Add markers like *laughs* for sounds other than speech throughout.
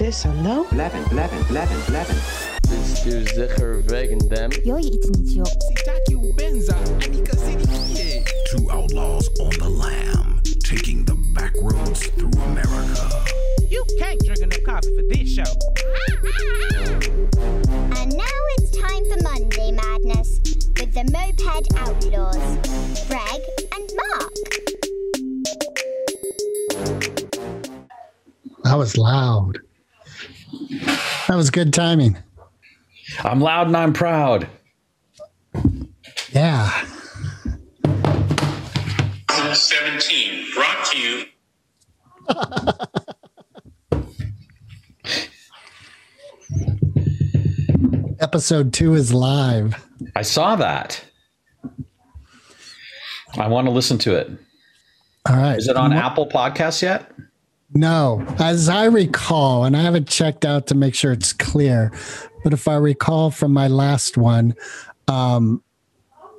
zes aan nou? Blijven, blijven, blijven, blijven. Zeggerwekkendem. Joi iets niet, joh. Sitaku Benza, Two outlaws on the lam, taking the back roads through America. You can't drink enough coffee for this show. and now it's time for Monday Madness with the Moped Outlaws, Greg and Mark. That was loud. That was good timing. I'm loud and I'm proud. Yeah. 17, brought to you *laughs* Episode two is live. I saw that. I want to listen to it. All right. Is it on Apple Podcasts yet? No. As I recall, and I haven't checked out to make sure it's clear, but if I recall from my last one, um,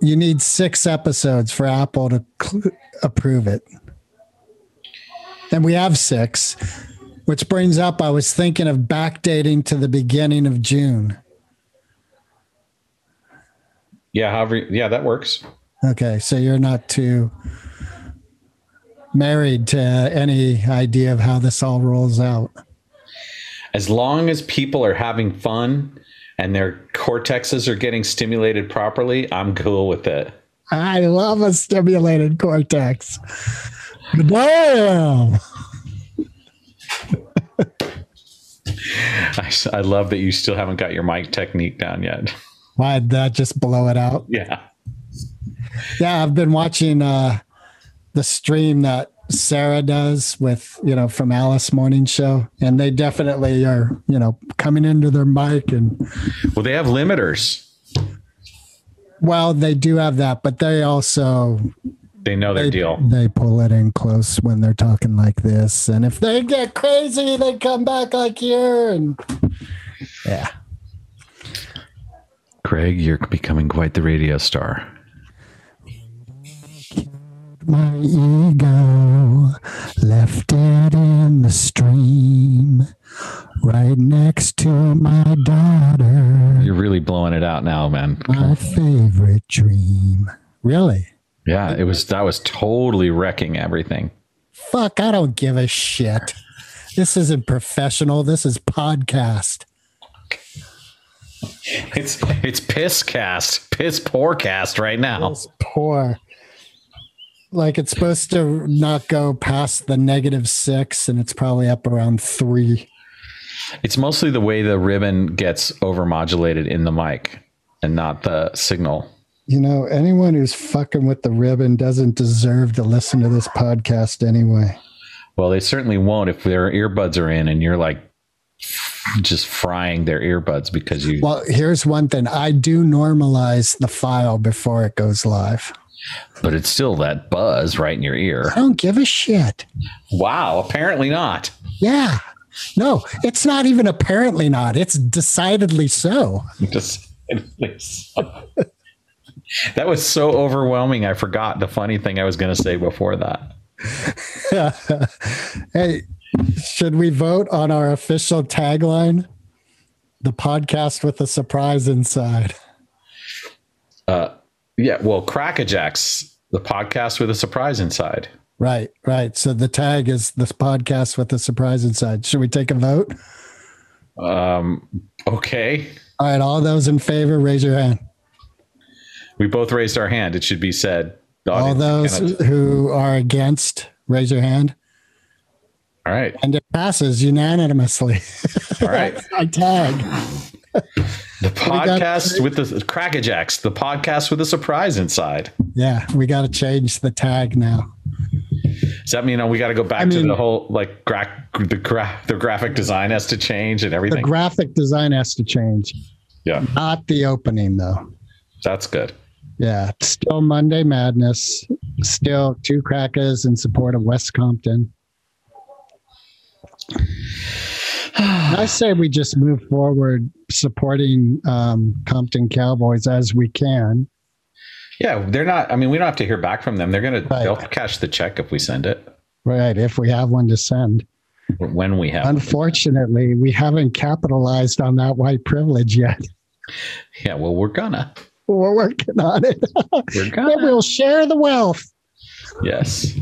you need six episodes for Apple to cl- approve it. And we have six, which brings up I was thinking of backdating to the beginning of June. Yeah, however, yeah, that works. Okay, so you're not too married to any idea of how this all rolls out. As long as people are having fun and their cortexes are getting stimulated properly, I'm cool with it. I love a stimulated cortex. Damn. *laughs* I, I love that you still haven't got your mic technique down yet. Why'd that just blow it out? Yeah. Yeah, I've been watching uh, the stream that Sarah does with, you know, from Alice Morning Show. And they definitely are, you know, coming into their mic and Well, they have limiters. well, they do have that, but they also They know their they, deal. they pull it in close when they're talking like this. And if they get crazy, they come back like here and yeah. Craig, you're becoming quite the radio star. My ego left it in the stream right next to my daughter, You're really blowing it out now, man. my favorite dream. Really? Yeah, it was that was totally wrecking everything. Fuck, I don't give a shit. This isn't professional. This is podcast. It's it's piss cast, piss poor cast right now. It's poor. Like it's supposed to not go past the negative six, and it's probably up around three. It's mostly the way the ribbon gets overmodulated in the mic and not the signal. You know, anyone who's fucking with the ribbon doesn't deserve to listen to this podcast anyway. Well, they certainly won't if their earbuds are in and you're like just frying their earbuds because you Well, here's one thing I do normalize the file before it goes live. But it's still that buzz right in your ear. I don't give a shit. Wow, apparently not. Yeah. No, it's not even apparently not. It's decidedly so. Just that was so overwhelming. I forgot the funny thing I was going to say before that. *laughs* hey, should we vote on our official tagline? The podcast with a surprise inside. Uh, Yeah, well, Crackajack's the podcast with a surprise inside. Right, right. So the tag is this podcast with a surprise inside. Should we take a vote? Um, okay, All right, all those in favor, raise your hand. we both raised our hand. It should be said. All those cannot- who are against, raise your hand. All right, And it passes unanimously. all right. *laughs* I tag. *laughs* The got- podcast with the Crackajacks, the podcast with a surprise inside. Yeah, we got to change the tag now. Does that mean uh, we got to go back I to the whole like gra- the gra- the graphic design has to change and everything? The graphic design has to change, yeah, not the opening though. that's good. Yeah, still Monday Madness. Still two crackers in support of West Compton. *sighs* I say we just move forward supporting um, Compton Cowboys as we can. Yeah, they're not. I mean, we don't have to hear back from them. They're going to—they'll cash the check if we send it. Right, if we have one to send. when we have. Unfortunately, we haven't capitalized on that white privilege yet. Yeah, well, we're gonna. We're working on it. We're *laughs* gonna. we'll share the wealth. Yes,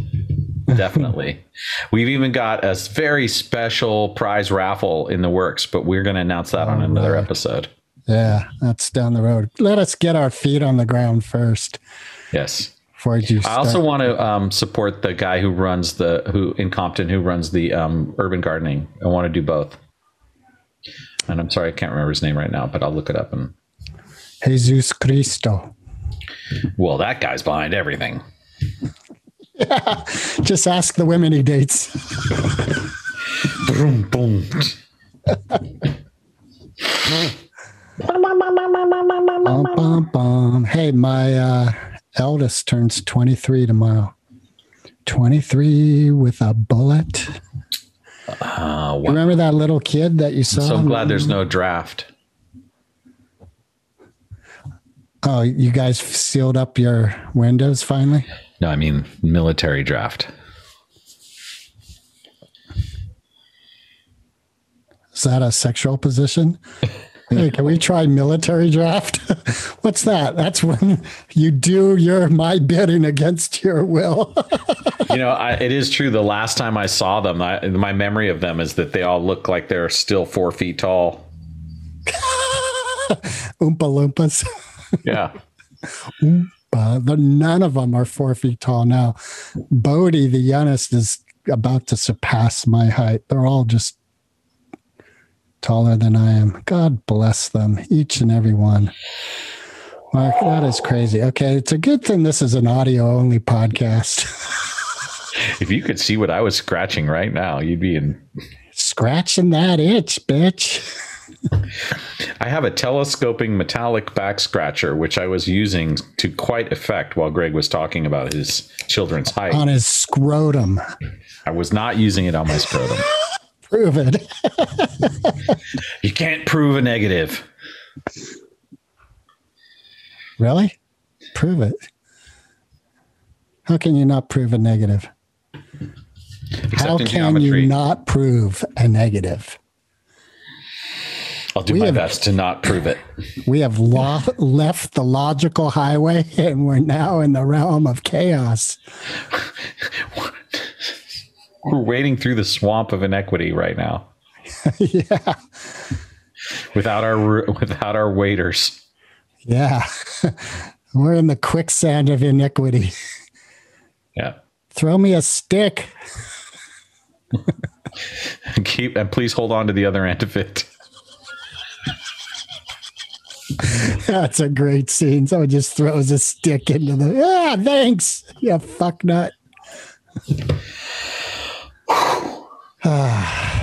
definitely. *laughs* We've even got a very special prize raffle in the works, but we're going to announce that on another right. episode. Yeah, that's down the road. Let us get our feet on the ground first Yes. before you I also want to um, support the guy who runs the who in Compton who runs the um, urban gardening. I want to do both. And I'm sorry, I can't remember his name right now, but I'll look it up. And Jesus Cristo. well, that guy's behind everything. *laughs* Just ask the women he dates. Boom, boom. Bum, bum, bum. Hey, my uh, eldest turns 23 tomorrow. 23 with a bullet. Uh, wow. Remember that little kid that you saw? So glad there's no draft. Oh, you guys sealed up your windows finally? No, I mean military draft. Is that a sexual position? *laughs* Hey, can we try military draft? *laughs* What's that? That's when you do your my bidding against your will. *laughs* You know, I, it is true. The last time I saw them, I, my memory of them is that they all look like they're still four feet tall. Oompa Loompas. Yeah. Uh, the, none of them are four feet tall now. Bodie, the youngest, is about to surpass my height. They're all just taller than I am. God bless them, each and every one. Mark, that is crazy. Okay, it's a good thing this is an audio only podcast. *laughs* If you could see what I was scratching right now, you'd be in. Scratching that itch, bitch. I have a telescoping metallic back scratcher, which I was using to quite effect while Greg was talking about his children's height. On his scrotum. I was not using it on my scrotum. *laughs* Prove it. *laughs* You can't prove a negative. really? Prove it. How can you not prove a negative? Except How can geometry. you not prove a negative? I'll do we my have- best to not prove it. We have lo- left the logical highway *laughs* and we're now in the realm of chaos. We're wading through the swamp of inequity right now *laughs* yeah. without our without our waiters. Yeah. *laughs* we're in the quicksand of iniquity. Yeah. Throw me a stick. Keep and please hold on to the other end of it. *laughs* That's a great scene. Someone just throws a stick into the. Yeah, thanks. Yeah, fuck nut. *sighs*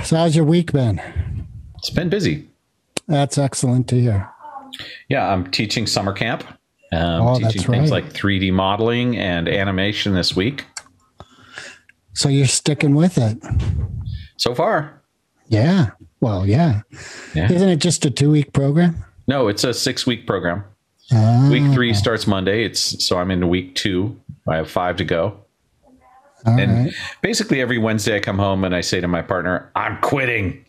So, how's your week been? It's been busy. That's excellent to hear. Yeah, I'm teaching summer camp. Um, Oh, teaching that's things right. like 3D modeling and animation this week. So, you're sticking with it. So far, Yeah. Well, yeah. Yeah. Isn't it just a two week program? No, it's a six week program. Ah, Week three starts Monday. It's so I'm into week two. I have five to go. all And right. basically every Wednesday I come home and I say to my partner, I'm quitting.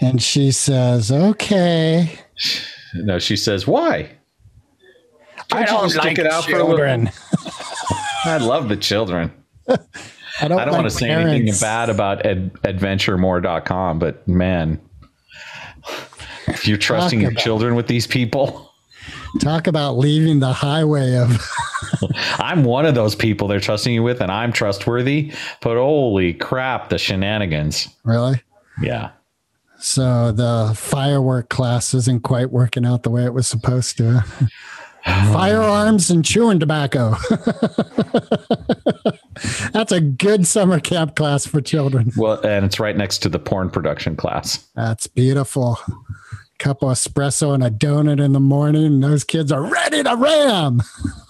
And she says, okay. No, she says, Why? I don't just stick like it out for a little- *laughs* I love the children. I don't, I don't like want to say anything bad about ad- adventuremore.com, but man, if you're trusting your children with these people, Talk about leaving the highway of. *laughs* I'm one of those people they're trusting you with, and I'm trustworthy. But holy crap, the shenanigans. really? Yeah. So the firework class isn't quite working out the way it was supposed to. *sighs* Firearms and chewing tobacco. *laughs* That's a good summer camp class for children. Well, and it's right next to the porn production class. That's beautiful. Cup of espresso and a donut in the morning, and those kids are ready to ram.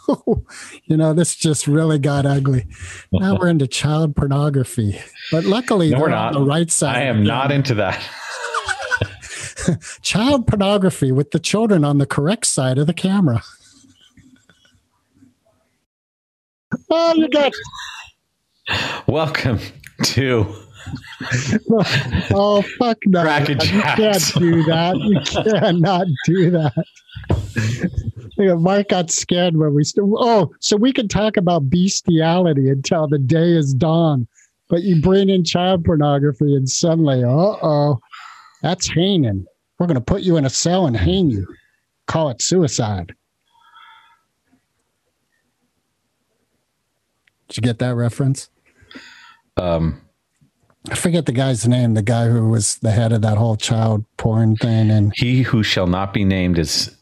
*laughs* you know, this just really got ugly. Now we're into child pornography, but luckily No, we're they're on not. the right side. I am not into that. *laughs* child pornography with the children on the correct side of the camera. Oh, you got Welcome to *laughs* oh fuck no! Cracker You can't do that. You cannot do that. Yeah, Mark got scared when we. St- oh, so we can talk about bestiality until the day is dawn, but you bring in child pornography and suddenly, uh oh, that's hanging. We're going to put you in a cell and hang you. Call it suicide. Did you get that reference? Um, I forget the guy's name, the guy who was the head of that whole child porn thing. And he who shall not be named is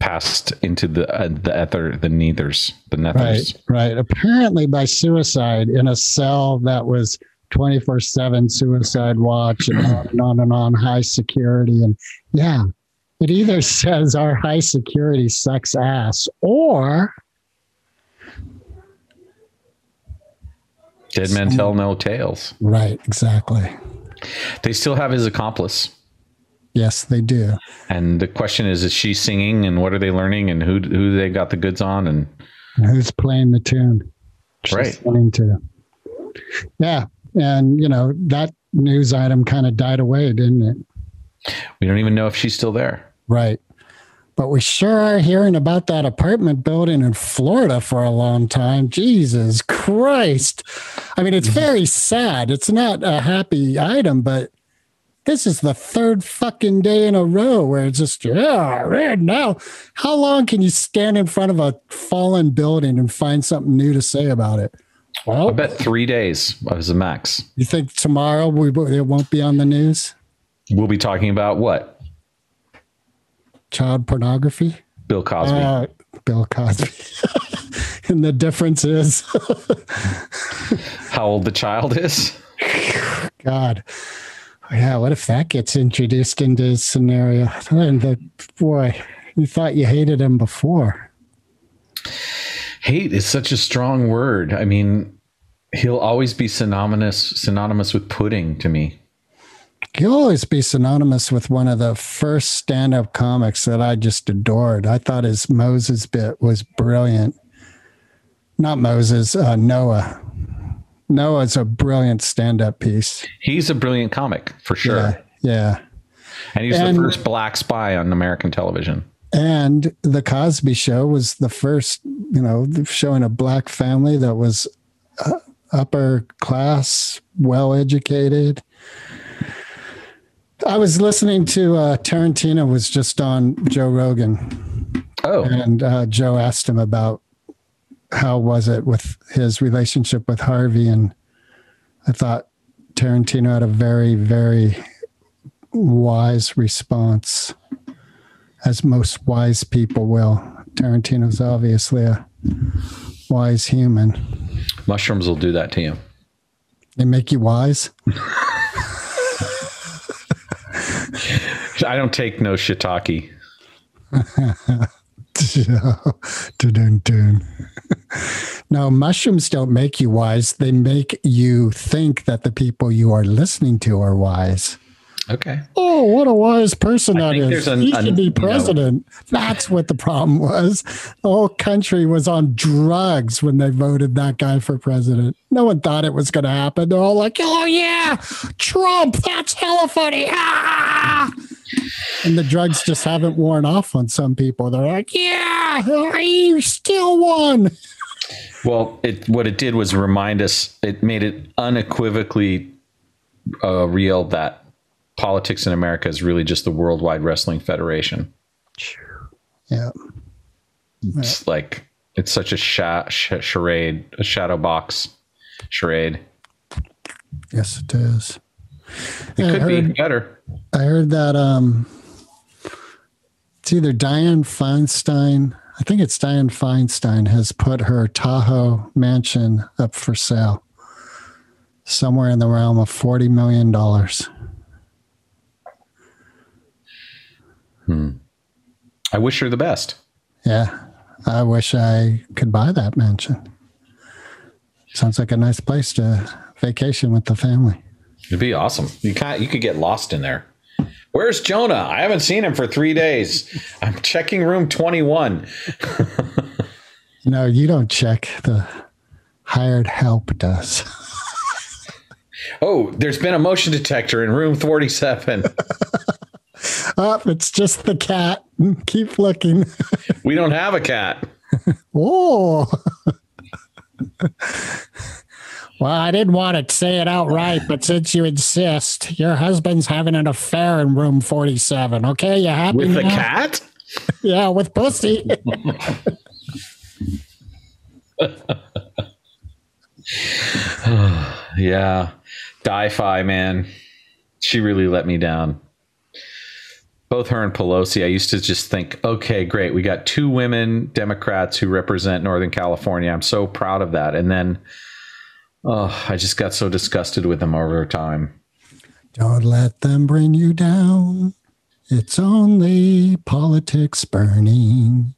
passed into the uh, the ether, the neithers, the nethers. right, right. Apparently by suicide in a cell that was 24 7 suicide watch and on and on and on, high security. And yeah, it either *laughs* says our high security sucks ass or Dead men tell no tales. right, exactly. They still have his accomplice. Yes, they do. And the question is, is she singing and what are they learning and who who they got the goods on? And And who's playing the tune? She's Right. listening to. Yeah. And, you know, that news item kind of died away, didn't it? we don't even know if she's still there. Right. But we sure are hearing about that apartment building in Florida for a long time. Jesus Christ. I mean, it's mm-hmm. very sad. It's not a happy item, but this is the third fucking day in a row where it's just, yeah, man, now how long can you stand in front of a fallen building and find something new to say about it? Well, I bet three days was the max. you think tomorrow we, it won't be on the news? We'll be talking about what? Child pornography? Bill Cosby. Uh, Bill Cosby. *laughs* and the difference is, How old the child is? God, yeah. What if that gets introduced into his scenario? And the boy, you thought you hated him before. Hate is such a strong word. I mean, he'll always be synonymous synonymous with pudding to me. He'll always be synonymous with one of the first stand-up comics that I just adored. I thought his Moses bit was brilliant. Not Moses, uh, Noah. Noah's a brilliant stand-up piece. He's a brilliant comic for sure. Yeah, yeah. And he's And- the first black spy on American television. And the Cosby Show was the first, you know, showing a black family that was uh, upper class, well educated. I was listening to uh, Tarantino was just on Joe Rogan, Oh, and uh, Joe asked him about how was it with his relationship with Harvey, and I thought Tarantino had a very, very wise response, as most wise people will. Tarantino's obviously a wise human. mushrooms will do that to you. They make you wise. *laughs* I don't take no shiitake. *laughs* Dun, dun. no, mushrooms don't make you wise. They make you think that the people you are listening to are wise. Okay. Oh, what a wise person that is. an- he an- should you be know- president. That's what the problem was. The whole country was on drugs when they voted that guy for president. No one thought it was going to happen. They're all like, oh, yeah, Trump, that's hella funny. Ah! And the drugs just haven't worn off on some people. They're like, yeah, are you still won. Well, it what it did was remind us. It made it unequivocally uh, real that politics in America is really just the Worldwide Wrestling Federation. Sure. Yeah. It's like it's such a sha- sh- charade, a shadow box charade. Yes, it is. It I could be better. I heard that um it's either Dianne Feinstein, I think it's Dianne Feinstein has put her Tahoe mansion up for sale. Somewhere in the realm of 40 million dollars. Hmm. I wish her the best. Yeah. I wish I could buy that mansion. Sounds like a nice place to vacation with the family. It'd be awesome. You can't. You could get lost in there. Where's Jonah? I haven't seen him for three days. I'm checking room 21. *laughs* No, you don't check. The hired help does. Oh, there's been a motion detector in room 47. *laughs* Oh, it's just the cat. *laughs* Keep looking. *laughs* we don't have a cat. Oh. well, I didn't want to say it outright, but since you insist, your husband's having an affair in room 47. Okay, you happy? With the now? cat? *laughs* Yeah, with pussy. *sighs* Yeah. Di-Fi, man. She really let me down. Both her and Pelosi, I used to just think, okay, great. We got two women Democrats who represent Northern California. I'm so proud of that. And then, oh, I just got so disgusted with them over time. Don't let them bring you down. It's only politics burning.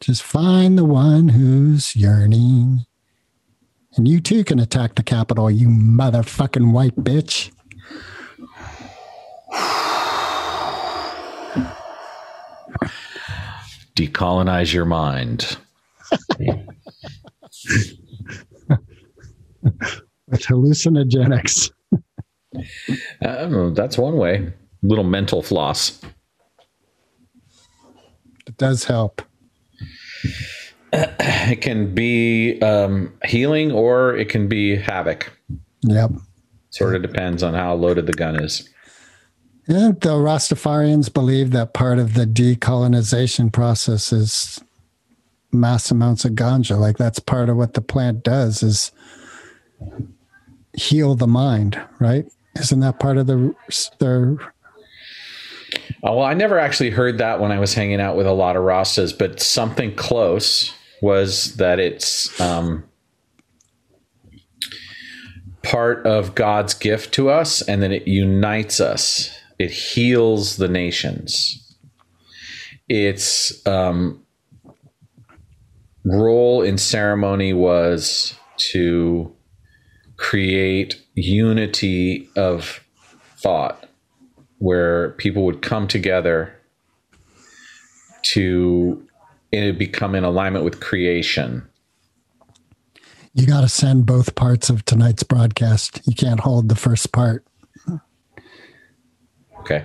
Just find the one who's yearning. And you too can attack the Capitol, you motherfucking white bitch. Decolonize your mind. With hallucinogenics. Uh, that's one way. Little mental floss. It does help. It can be um, healing or it can be havoc. Yep. Sort of depends on how loaded the gun is. Yeah, the Rastafarians believe that part of the decolonization process is mass amounts of ganja. Like that's part of what the plant does is heal the mind, right? Isn't that part of the their Oh, well, I never actually heard that when I was hanging out with a lot of Rastas, but something close was that it's um, part of God's gift to us and then it unites us, it heals the nations. Its um, role in ceremony was to create unity of thought where people would come together to become in alignment with creation. you got to send both parts of tonight's broadcast. You can't hold the first part. Okay.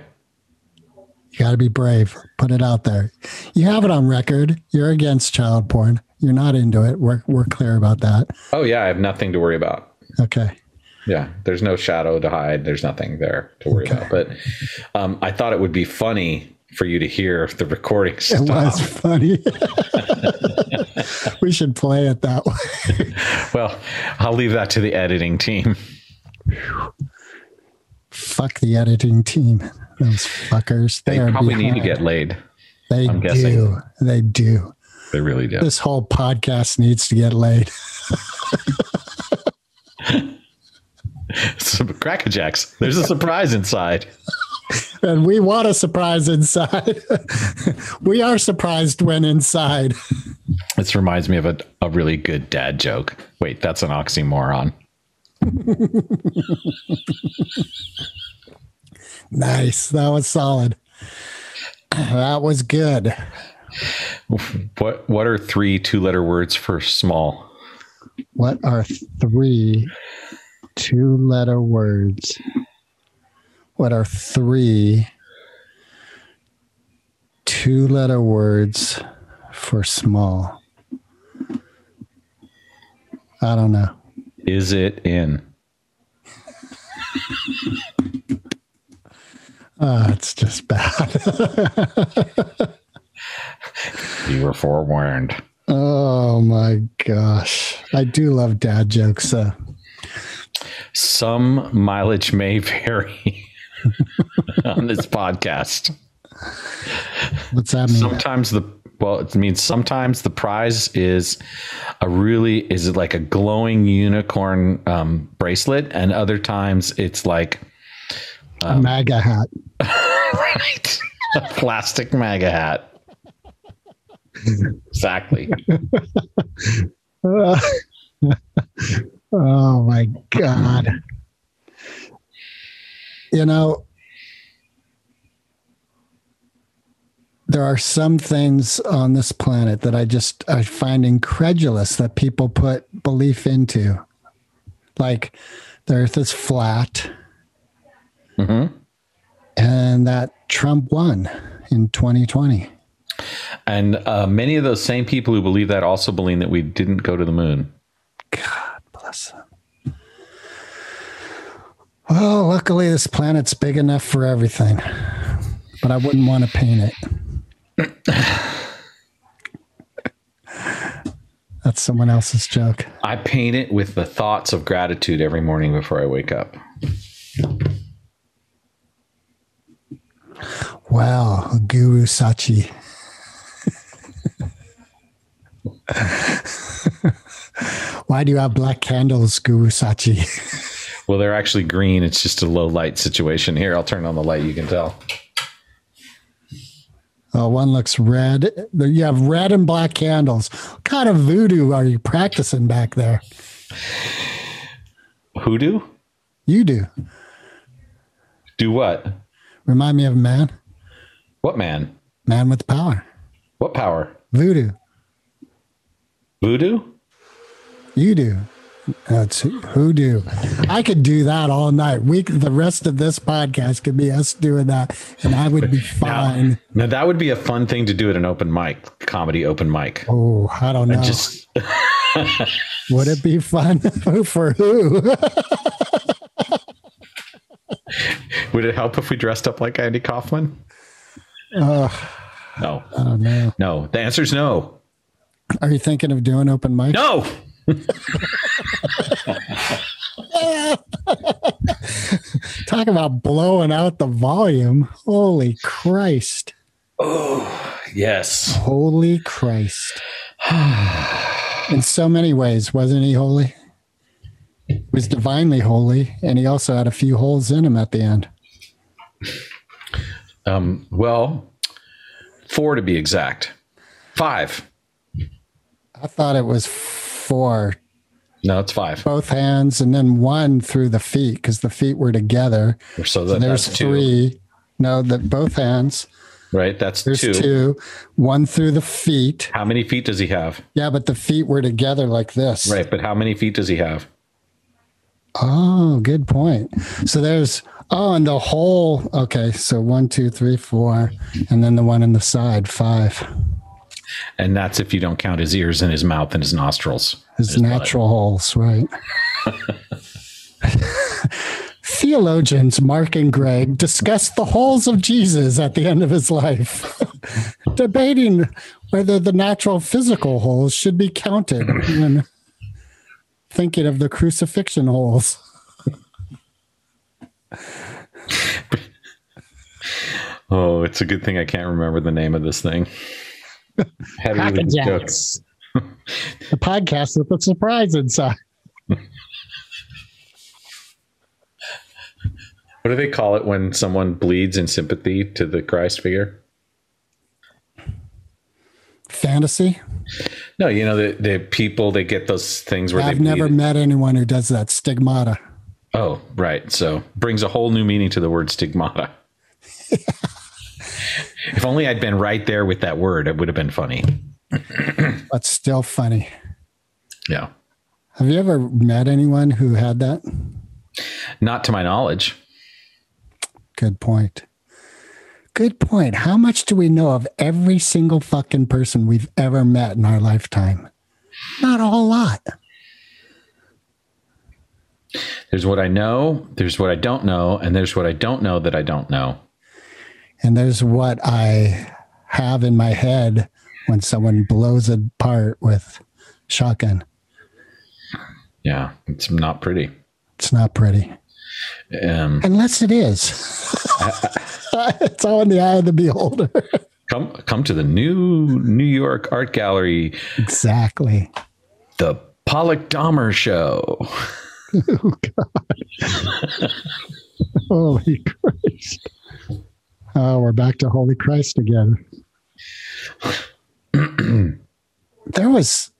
You got to be brave. Put it out there. You have it on record. You're against child porn. You're not into it. We're we're clear about that. Oh yeah, I have nothing to worry about. Okay. Yeah, there's no shadow to hide. There's nothing there to worry Okay. about. But um, I thought it would be funny for you to hear the recording It stop. was funny. *laughs* we should play it that way. Well, I'll leave that to the editing team. *laughs* Fuck the editing team. Those fuckers. They are probably need to get laid. They I'm do. guessing. They do. They really do. This whole podcast needs to get laid. *laughs* Some crackerjacks. There's a surprise inside. And we want a surprise inside. *laughs* we are surprised when inside. This reminds me of a, a really good dad joke. Wait, that's an oxymoron. *laughs* Nice. That was solid. That was good. What what are three two letter words for small? What are three two letter words? What are three two letter words for small? I don't know. Is it in? Oh, it's just bad. *laughs* You were forewarned. oh my gosh. I do love dad jokes. Uh, Some mileage may *laughs* vary on this podcast. what's that mean? Sometimes the well, it means sometimes the prize is a really is it like a glowing unicorn um, bracelet, and other times it's like A MAGA hat. *laughs* right a plastic MAGA hat. exactly. *laughs* oh my god you know there are some things on this planet that i just i find incredulous that people put belief into like the Earth is flat, Mm-hmm. and that Trump won in 2020. And uh, many of those same people who believe that also believe that we didn't go to the moon. God bless them. Well, luckily this planet's big enough for everything, but I wouldn't want to paint it. *sighs* That's someone else's joke. I paint it with the thoughts of gratitude every morning before I wake up. Wow, Guru Sachi. *laughs* Why do you have black candles, Guru Sachi? *laughs* Well, they're actually green. It's just a low light situation here. I'll turn on the light. You can tell. Oh, one looks red. You have red and black candles. What kind of voodoo are you practicing back there? Hoodoo? You do. Do what? Remind me of a man. What man? Man with power. What power? Voodoo. Voodoo? You do. That's hoodoo. I could do that all night. We the rest of this podcast could be us doing that, and I would be fine. Now that would be a fun thing to do at an open mic, comedy open mic. Oh, I don't know. Just *laughs* would it be fun *laughs* for who? would it help if we dressed up like Andy Kaufman? Uh, No, I don't know. no. The answer is no. Are you thinking of doing open mic? No. *laughs* Talk about blowing out the volume. Holy Christ. Oh, yes. Holy Christ. In so many ways, wasn't he holy? He was divinely holy, and he also had a few holes in him at the end. Um, well, four to be exact. Five. I thought it was four, No, it's five. both hands, and then one through the feet because the feet were together. So that, there's that's two, three. No, that both hands. right? That's There's two. two. One through the feet. How many feet does he have? Yeah, but the feet were together like this. Right, but how many feet does he have? Oh, good point. So there's oh, and the whole. Okay, so one, two, three, four, and then the one in the side, five. And that's if you don't count his ears and his mouth and his nostrils. His His natural holes, right? *laughs* Theologians Mark and Greg discuss the holes of Jesus at the end of his life, *laughs* debating whether the natural physical holes should be counted when thinking of the crucifixion holes. *laughs* Oh, it's a good thing I can't remember the name of this thing. *laughs* Had a really good joke. Jacks. the podcast with a surprise inside. What do they call it when someone bleeds in sympathy to the Christ figure? Fantasy. No, you know the the people they get those things where I've they never bleed. met anyone who does that. Stigmata. Oh, right. So brings a whole new meaning to the word stigmata. *laughs* if only I'd been right there with that word, it would have been funny. *clears throat* but still funny. Yeah. Have you ever met anyone who had that? Not to my knowledge. Good point. Good point. How much do we know of every single fucking person we've ever met in our lifetime? Not a whole lot. There's what I know, there's what I don't know, and there's what I don't know that I don't know. And there's what I have in my head when someone blows it apart with shotgun. Yeah, it's not pretty. It's not pretty. Um, Unless it is. *laughs* it's all in the eye of the beholder. come come to the new New York Art Gallery, exactly. the Pollock Dahmer Show. *laughs* Oh, God. *laughs* Holy Christ. Oh, we're back to Holy Christ again. *clears throat* there was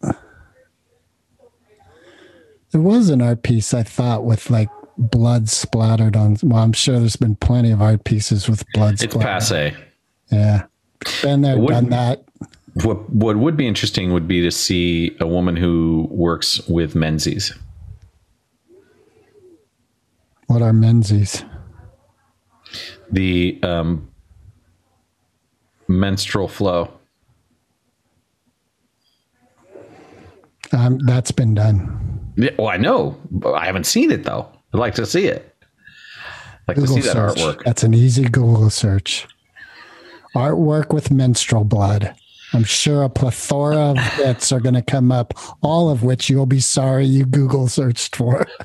there was an art piece I thought with like blood splattered on well, I'm sure there's been plenty of art pieces with blood It's splattered. passe. Yeah. Been there, Wouldn't- done that. What what would be interesting would be to see a woman who works with menses. What are menses? The um, menstrual flow. Um, that's been done. Yeah, well, I know. but I haven't seen it though. I'd like to see it. I'd like Google to see that search. artwork. That's an easy Google search. Artwork with menstrual blood. I'm sure a plethora of *laughs* hits are going to come up, all of which you'll be sorry you Google searched for. *laughs*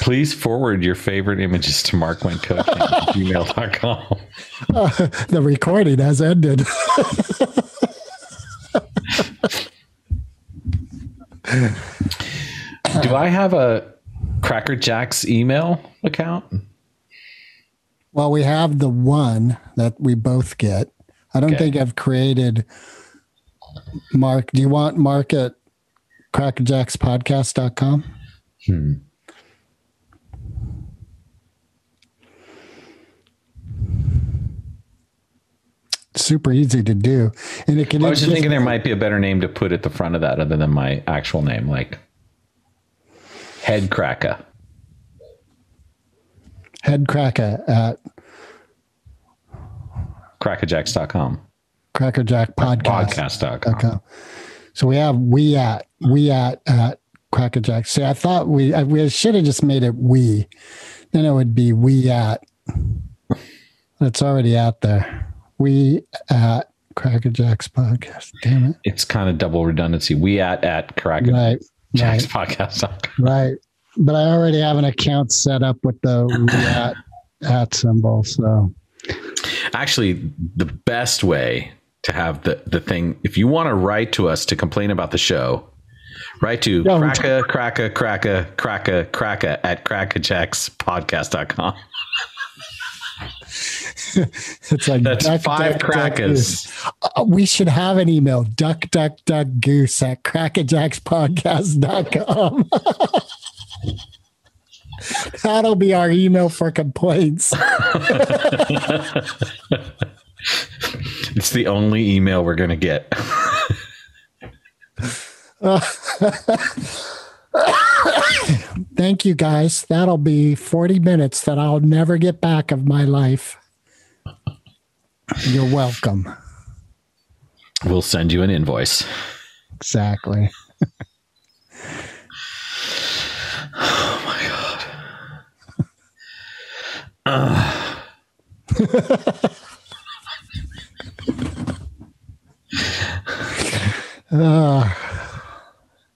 Please forward your favorite images to markwentcoaching at *laughs* gmail.com. *laughs* the recording has ended. Do I have a Cracker Jack's email account? Well, we have the one that we both get. I don't Okay. think I've created Mark. Do you want Mark at crackerjackspodcast.com? Super easy to do. And it can I was just thinking there might be a better name to put at the front of that other than my actual name, like Head Cracker. head cracker at Crackerjacks.com. crackerjack podcast. Podcast.com. Okay. So we have we at we at at crackerjack. See, I thought we I, we should have just made it we. Then it would be we at. It's already out there. We at crackerjack's podcast. Damn it! It's kind of double redundancy. We at at Right, Crackerjacks right, Podcast. *laughs* right. But I already have an account set up with the we *clears throat* at at symbol. So Actually, the best way to have the, the thing, if you want to write to us to complain about the show, write to Don't. cracka, cracka, cracka, cracka, cracka at crackerjackspodcast.com. *laughs* it's like That's duck, five duck, duck, crackers. goose. Uh, we should have an email duck duck duck goose at crackerjackspodcast.com. *laughs* That'll be our email for complaints. *laughs* It's the only email we're going to get. Thank you guys. That'll be 40 minutes that I'll never get back of my life. You're welcome. We'll send you an invoice. Exactly. Oh my god. Uh,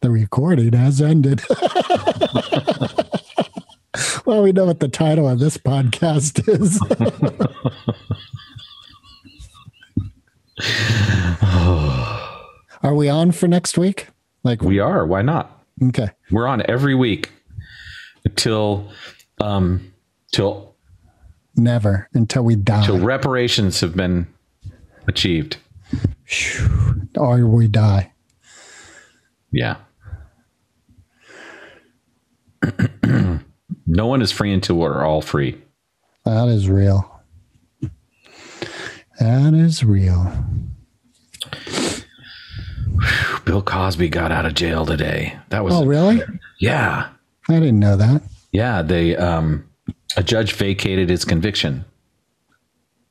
the recording has ended. *laughs* well, we know what the title of this podcast is. *laughs* Are we on for next week? Like, We are. Why not? okay. We're on every week until um till Never until we die. till reparations have been achieved. or we die. Yeah. *clears throat* no one is free until we're all free. That is real. That is real. Bill Cosby got out of jail today. That was Oh, really? yeah. I didn't know that. Yeah, they um a judge vacated his conviction.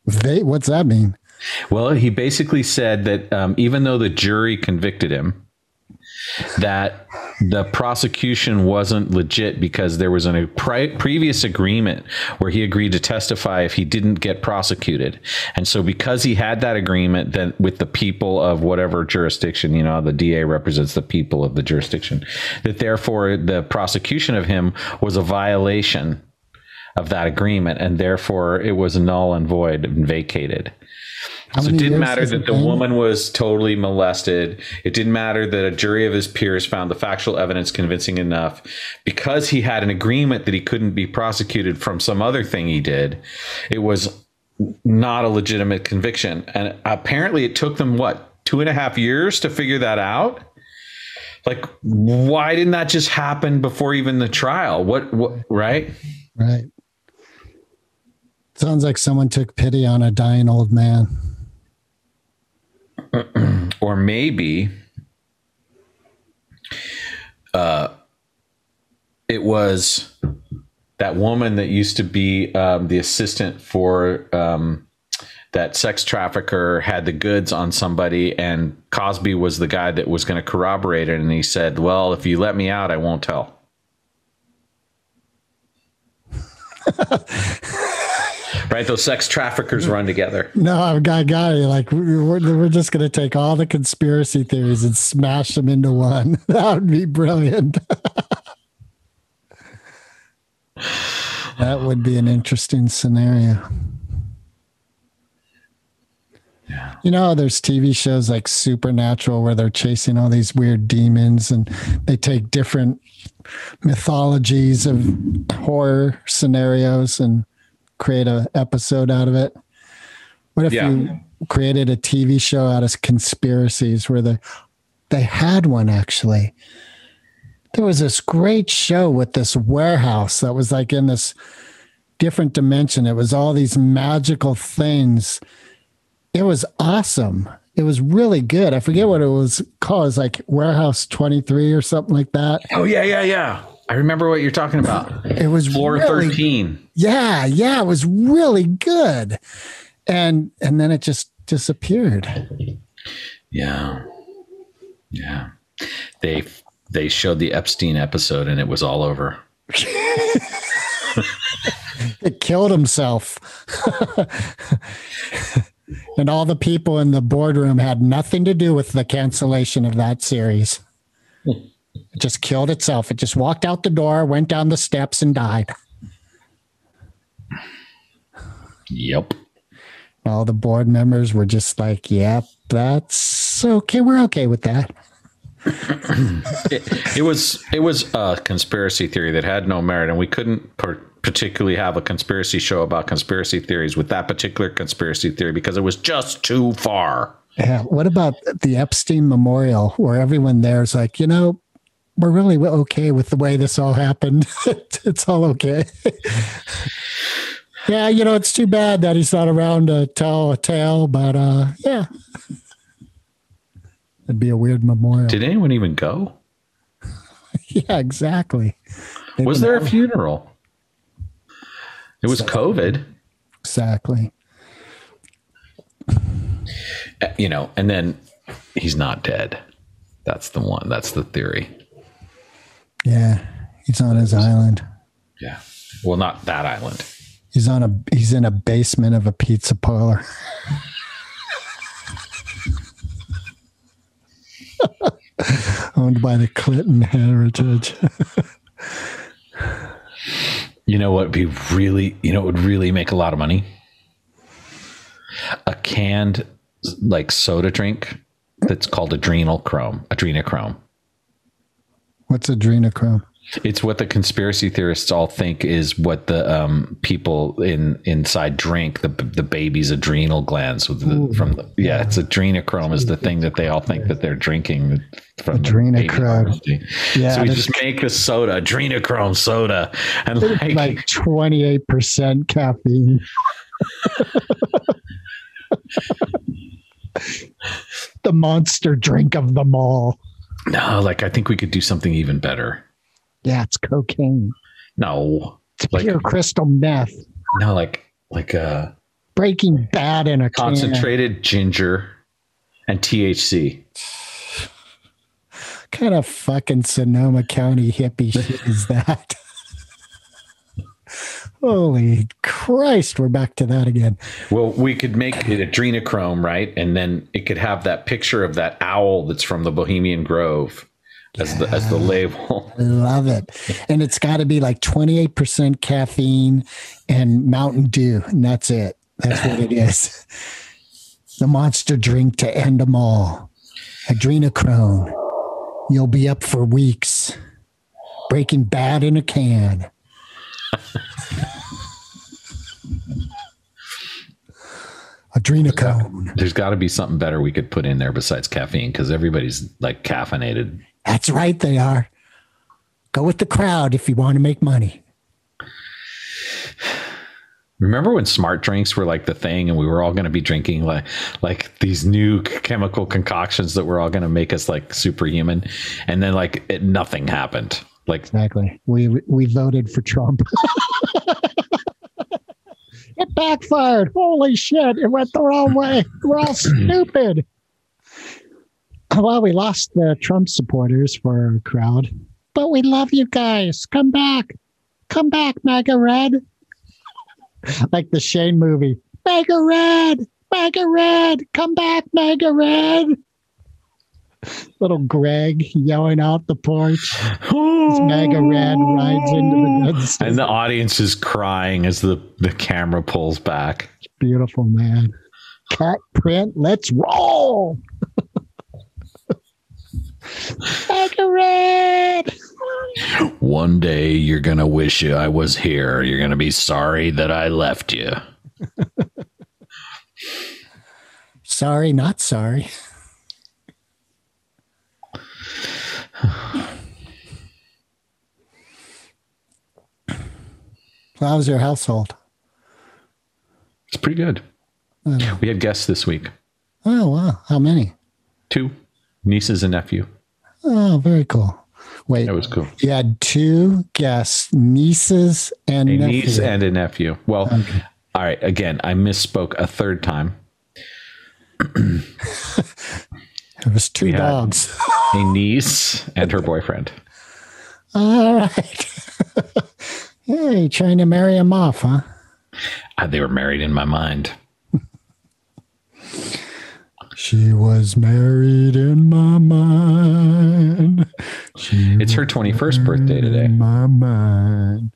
They, what's that mean? Well, he basically said that um, even though the jury convicted him, that the prosecution wasn't legit because there was a pri- previous agreement where he agreed to testify if he didn't get prosecuted, and so because he had that agreement then with the people of whatever jurisdiction, you know, the DA represents the people of the jurisdiction, that therefore the prosecution of him was a violation of that agreement, and therefore it was null and void and vacated. So it didn't matter that the been? woman was totally molested. It didn't matter that a jury of his peers found the factual evidence convincing enough. Because he had an agreement that he couldn't be prosecuted from some other thing he did, it was not a legitimate conviction. And apparently it took them, what, two and a half years to figure that out? Like, why didn't that just happen before even the trial? What, what right? Right. Sounds like someone took pity on a dying old man. Or maybe it was that woman that used to be um, the assistant for um, that sex trafficker had the goods on somebody, and Cosby was the guy that was going to corroborate it, and he said, "Well, if you let me out, I won't tell." *laughs* right, those sex traffickers run together. No, I've got got it. Like we're, we're just going to take all the conspiracy theories and smash them into one. *laughs* That would be brilliant. *laughs* that would be an interesting scenario. Yeah. You know, there's TV shows like Supernatural where they're chasing all these weird demons and they take different mythologies of horror scenarios and create a episode out of it. What if Yeah. you created a TV show out of conspiracies where the they had one actually. There was this great show with this warehouse that was like in this different dimension. It was all these magical things. It was awesome. It was really good. I forget what it was called. It was like Warehouse 23 or something like that. Oh yeah, yeah, yeah. I remember what you're talking about. It was Floor really, thirteen. Yeah, yeah, it was really good. And and then it just disappeared. Yeah. Yeah. They they showed the Epstein episode and it was all over. *laughs* It killed himself. *laughs* and all the people in the boardroom had nothing to do with the cancellation of that series. It just killed itself. It just walked out the door, went down the steps, and died. Yep. All the board members were just like, yep, that's okay. We're okay with that. It, it was it was a conspiracy theory that had no merit, and we couldn't par- particularly have a conspiracy show about conspiracy theories with that particular conspiracy theory because it was just too far. Yeah. What about the Epstein Memorial, where everyone there is like, you know, we're really okay with the way this all happened. *laughs* it's all okay. *laughs* yeah, you know, it's too bad that he's not around to tell a tale, but uh, yeah, it'd be a weird memorial. Did anyone even go? *laughs* yeah, exactly. They Was there a funeral? It was COVID, exactly? Uh, you know, and then he's not dead. That's the one. That's the theory. Yeah, he's on his island. Yeah. Well, not that island. He's on a he's in a basement of a pizza parlor. *laughs* Owned by the Clinton Heritage. *laughs* You know what would be really, you know, would really make a lot of money? A canned like soda drink that's called adrenal adrenochrome. Adrenochrome. What's adrenochrome? It's what the conspiracy theorists all think is what the um, people in inside drink the the baby's adrenal glands with the, from the yeah it's adrenochrome is the thing that they all think that they're drinking from Adrenochrome. Yeah, so we just make a soda adrenochrome soda and like, Like twenty eight percent caffeine. *laughs* the monster drink of them all. No like I think we could do something even better. Yeah, it's cocaine. No, It's Like- pure crystal meth. no, like like uh Breaking Bad in a can. concentrated ginger and THC. What kind of fucking Sonoma County hippie shit is that? *laughs* Holy Christ, we're back to that again. Well, we could make it adrenochrome, right? And then it could have that picture of that owl that's from the Bohemian Grove as the as the label. *laughs* I love it. And it's got to be like 28% caffeine and Mountain Dew. And that's it. That's what it is. *laughs* The monster drink to end them all. Adrenochrome. You'll be up for weeks. Breaking bad in a can. Adrenochrome. There's got to be something better we could put in there besides caffeine because everybody's like caffeinated. That's right, they are. Go with the crowd if you want to make money. Remember when smart drinks were like the thing, and we were all going to be drinking like like these new chemical concoctions that were all going to make us like superhuman, and then like it, nothing happened. Like Exactly. We we voted for Trump. *laughs* it backfired. Holy shit! It went the wrong way. We're all stupid. Well, we lost the Trump supporters for our crowd, but we love you guys. Come back, come back, MAGA Red. *laughs* like the Shane movie, MAGA Red, MAGA Red, come back, MAGA Red. Little Greg yelling out the porch. As MAGA Red rides into the *laughs* dead and the audience is crying as the the camera pulls back. Beautiful man. Cat print, let's roll. *laughs* MAGA Red. One day you're gonna wish you I was here. You're gonna be sorry that I left you. *laughs* Sorry, not sorry. How's your household? It's pretty good. We had guests this week. oh, wow. How many? Two nieces and nephew. Oh, very cool. Wait, That was cool. you had two guests, nieces and A nephew. niece and a nephew. Well, Okay. all right. Again, I misspoke a third time. *laughs* It was two dogs. A niece and her boyfriend. All right. *laughs* hey, trying to marry him off, huh? Uh, they were married in my mind. She was married in my mind. She It's her 21st birthday today. in my mind.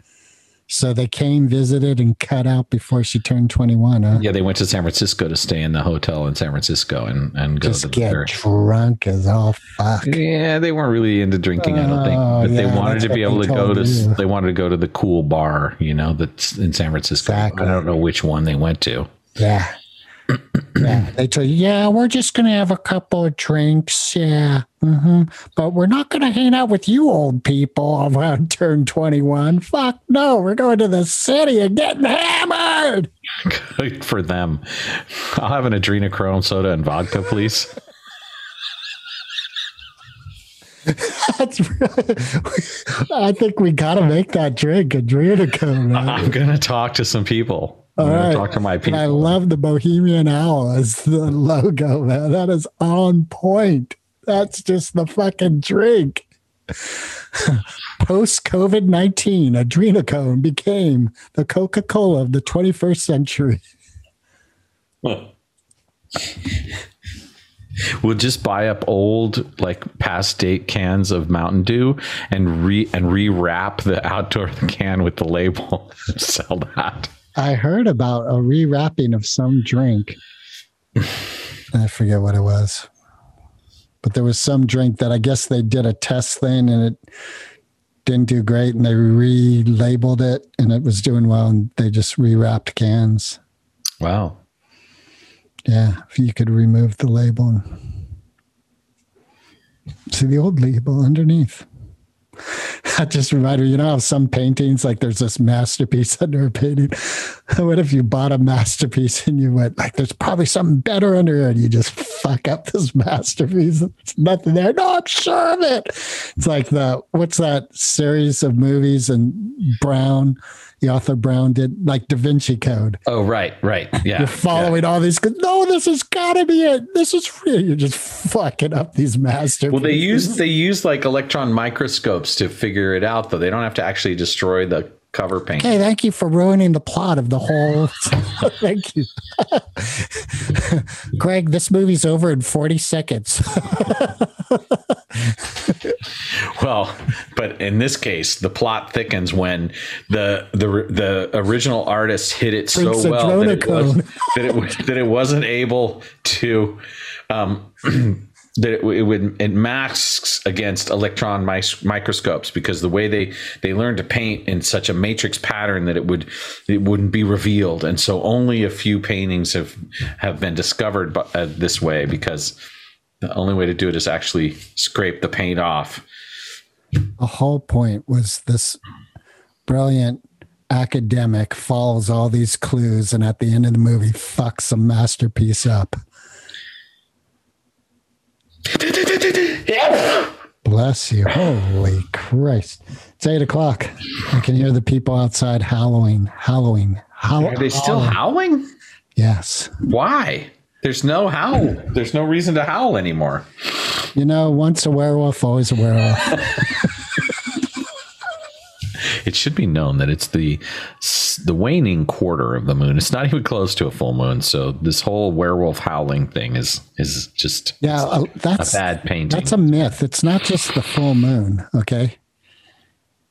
So they came, visited, and cut out before she turned 21, huh? Yeah, they went to San Francisco to stay in the hotel in San Francisco and, and go to Just the get church. drunk as all fuck. Yeah, they weren't really into drinking, I don't think. Oh, But they wanted to be able to go to you. they wanted to go to the cool bar, you know, that's in San Francisco. Exactly. I don't know which one they went to. Yeah. Yeah. They told you, yeah, we're just going to have a couple of drinks. Yeah. hmm But we're not going to hang out with you old people around *laughs* turn 21. Fuck no. We're going to the city and getting hammered. *laughs* Good for them. I'll have an adrenochrome soda and vodka, please. That's really, *laughs* I think we got to make that drink adrenochrome. I'm gonna talk to some people. All right. talk to my And. I love the Bohemian Owl as the logo, man. That is on point. That's just the fucking drink. *laughs* Post COVID 19, adrenochrome became the Coca Cola of the 21st century. *laughs* We'll just buy up old, like past date cans of Mountain Dew and re and rewrap the outdoor *laughs* can with the label. and Sell that. I heard about a rewrapping of some drink. *sighs* I forget what it was. But there was some drink that I guess they did a test thing and it didn't do great and they relabeled it and it was doing well and they just rewrapped cans. Wow. Yeah, if you could remove the label and see the old label underneath. That *laughs* just reminded me, you know how some paintings, like there's this masterpiece *laughs* under a painting. *laughs* What if you bought a masterpiece and you went, like, there's probably something better under it? You just fuck up this masterpiece. There's nothing there. No, I'm sure of it. It's like the, what's that series of movies and Brown, the author Brown did, like Da Vinci Code. Oh, right, right. *laughs* Yeah. You're following all these. No, this has got to be it. This is real. You're just fucking up these masterpieces. Well, they use they use like electron microscopes to figure it out, though. They don't have to actually destroy the cover paint. Okay, thank you for ruining the plot of the whole. *laughs* thank you, *laughs* Greg. This movie's over in 40 seconds. *laughs* Well, but in this case, the plot thickens when the the the original artist hit it so well that it, was, that it, was, that it wasn't able to um, *clears throat* that it, it would it masks against electron microscopes because the way they they learned to paint in such a matrix pattern that it would it wouldn't be revealed, and so only a few paintings have have been discovered bu- uh, this way because the only way to do it is actually scrape the paint off. the whole point was this brilliant academic follows all these clues and at the end of the movie fucks a masterpiece up. Bless you. Holy Christ. It's eight o'clock. I can hear the people outside howling, howling, howling. Are they still howling? Yes. Why? There's no howl. There's no reason to howl anymore. You know, once a werewolf, always a werewolf. *laughs* It should be known that it's the the waning quarter of the moon. It's not even close to a full moon. So this whole werewolf howling thing is is just Yeah, uh, that's a bad painting. That's a myth. It's not just the full moon. Okay.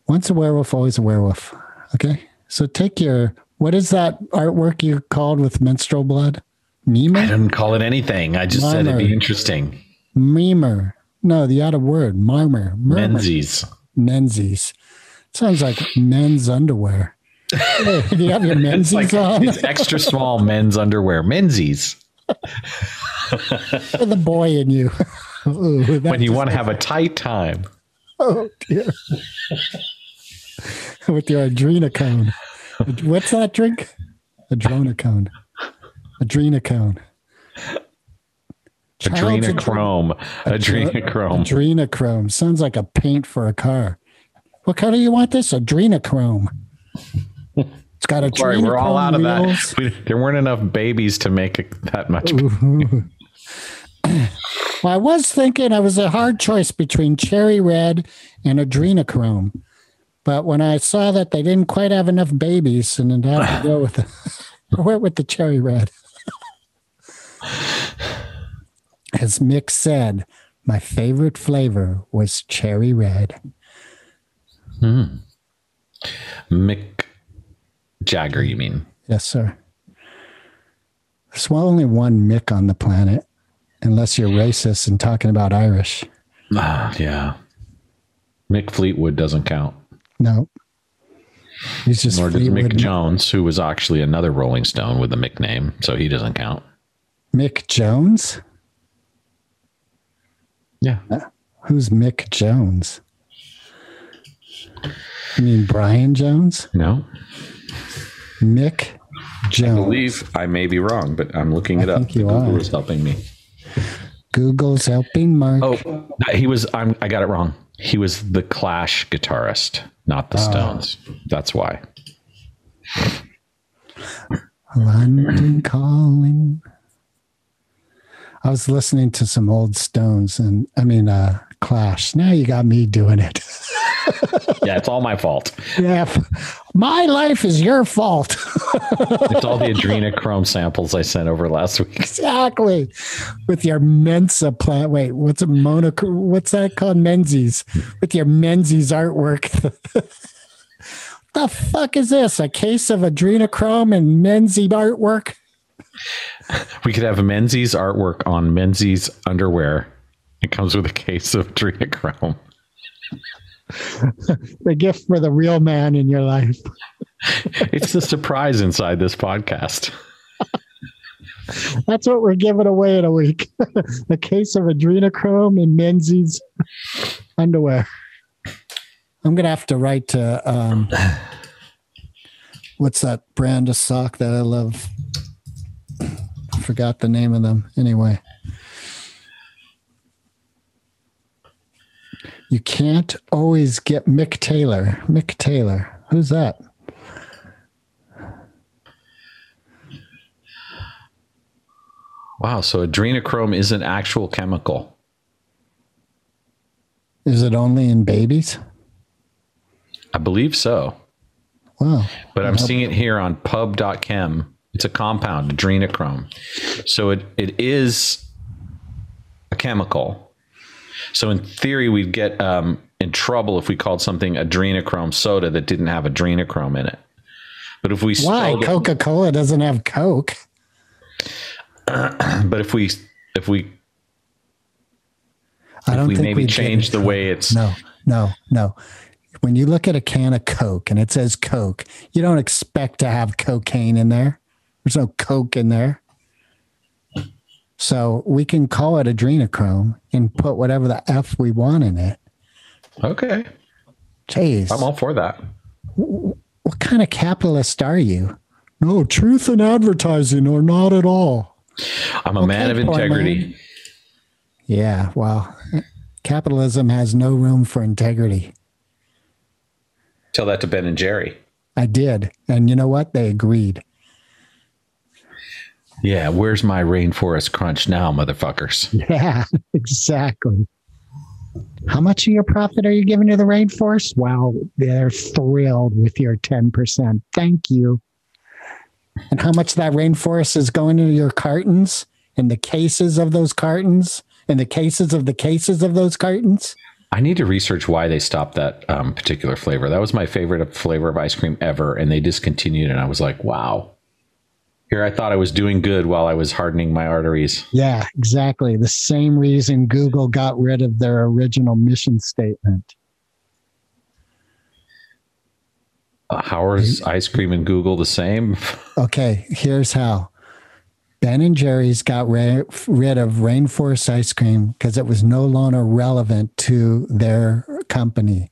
Once a werewolf, always a werewolf. Okay. So take your what is that artwork you called with menstrual blood? I didn't call it anything. I just said it'd be interesting. Memer. No, the other word. Marmer. Murmur. Menses. Menses. Sounds like men's underwear. Hey, *laughs* do you have your menses like on? it's extra small men's underwear. Menses. For the boy in you. Ooh, When you want to have a tight time. Oh dear. With your adrenocone. What's that drink? Adrenocone. Adrenocone. Adrenochrome. Adrenochrome. Adrenochrome. Sounds like a paint for a car. What color you want this? Adrenochrome. It's got a Sorry, we're all out of that. We, there weren't enough babies to make it that much. *laughs* Well, I was thinking I was a hard choice between cherry red and adrenochrome. But when I saw that they didn't quite have enough babies, and then I had to go with the, *laughs* I went with the cherry red. As Mick said, my favorite flavor was cherry red. Mick Jagger, you mean? Yes, sir. There's only one Mick on the planet, unless you're racist and talking about Irish. Ah, yeah. Mick Fleetwood doesn't count. No. He's just Nor does Mick Jones, who was actually another Rolling Stone with a Mick name, so he doesn't count. Mick Jones? Yeah. Who's Mick Jones? You mean Brian Jones? No. Mick I believe I may be wrong, but I'm looking it I up. think you Google are. is helping me. Google's helping Mark. Oh, he was. I'm, I got it wrong. He was the Clash guitarist, not the Ah. Stones. That's why. London calling. I was listening to some old Stones and I mean uh Clash. Now you got me doing it. *laughs* Yeah, it's all my fault. yeah. My life is your fault. *laughs* It's all the *laughs* adrenochrome samples I sent over last week. exactly. With your Mensa plant. Wait, what's a monoc what's that called? Menses. With your menses artwork. *laughs* the fuck is this? A case of adrenochrome and menses artwork? We could have menses artwork on menses underwear. It comes with a case of adrenochrome. *laughs* The gift for the real man in your life. *laughs* It's the surprise inside this podcast. *laughs* That's what we're giving away in a week. a case of adrenochrome and menses underwear. I'm gonna have to write to um, what's that brand of sock that I love? Forgot the name of them. Anyway. You can't always get Mick Taylor. Mick Taylor. Who's that? Wow, so adrenochrome is an actual chemical. Is it only in babies? I believe so. Wow. But I'm seeing it here on PubChem. It's a compound, adrenochrome. So it, it is a chemical. So in theory, we'd get um, in trouble if we called something adrenochrome soda that didn't have adrenochrome in it. But if we Why? Coca Cola doesn't have Coke. *clears throat* but if we if we I don't we think maybe change the way it's No, no, no. When you look at a can of Coke and it says Coke, you don't expect to have cocaine in there. There's no Coke in there. So we can call it adrenochrome and put whatever the F we want in it. okay. Jeez. I'm all for that. what kind of capitalist are you? No, truth and advertising or not at all. I'm a man of integrity. man. Yeah, well, capitalism has no room for integrity. Tell that to Ben and Jerry. I did. And you know what? They agreed. Yeah, where's my rainforest crunch now, motherfuckers? *laughs* Yeah, exactly. How much of your profit are you giving to the rainforest? Well, they're thrilled with your 10%. Thank you. And how much that rainforest is going into your cartons and the cases of those cartons and the cases of the cases of those cartons? I need to research why they stopped that um, particular flavor. That was my favorite flavor of ice cream ever, and they discontinued. And I was like, wow. Here I thought I was doing good while I was hardening my arteries. Yeah, exactly. The same reason Google got rid of their original mission statement. Uh, how is ice cream and Google the same? *laughs* Okay, here's how. Ben and Jerry's got ra- rid of rainforest ice cream because it was no longer relevant to their company.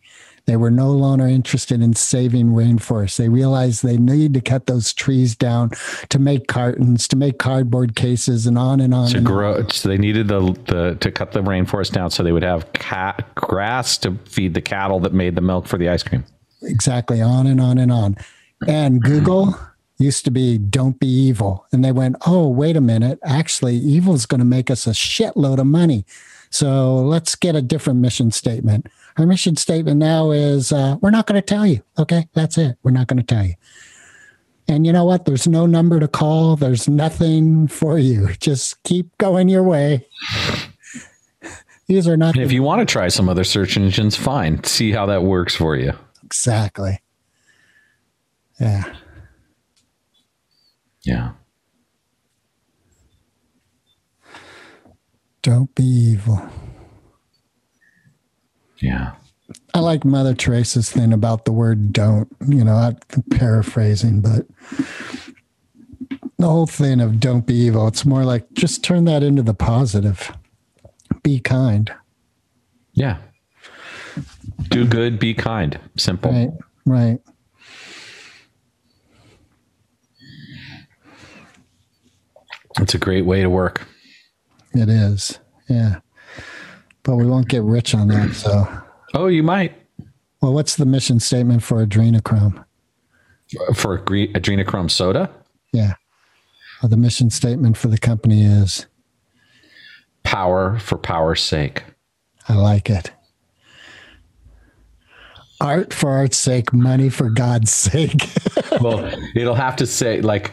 They were no longer interested in saving rainforests. They realized they need to cut those trees down to make cartons, to make cardboard cases, and on and on. to and on. grow, so they needed the, the to cut the rainforest down so they would have cat, grass to feed the cattle that made the milk for the ice cream. exactly on and on and on. And mm-hmm. Google used to be don't be evil. And they went, oh, wait a minute. Actually, evil is going to make us a shitload of money. So let's get a different mission statement. Our mission statement now is uh, we're not going to tell you. Okay, that's it. We're not going to tell you. And you know what? There's no number to call. There's nothing for you. Just keep going your way. These are not And if the- you want to try some other search engines, fine. See how that works for you. exactly. Yeah. Yeah. Don't be evil. Yeah. I like Mother Teresa's thing about the word don't. You know, I'm paraphrasing, but the whole thing of don't be evil, it's more like just turn that into the positive. Be kind. Yeah. Do good, be kind. Simple. Right. Right. It's a great way to work. It is. Yeah. But we won't get rich on that. So, Oh, you might. well, what's the mission statement for adrenochrome? For adrenochrome soda, Yeah. Well, the mission statement for the company is power for power's sake. I like it. Art for art's sake, money for God's sake. *laughs* well, it'll have to say like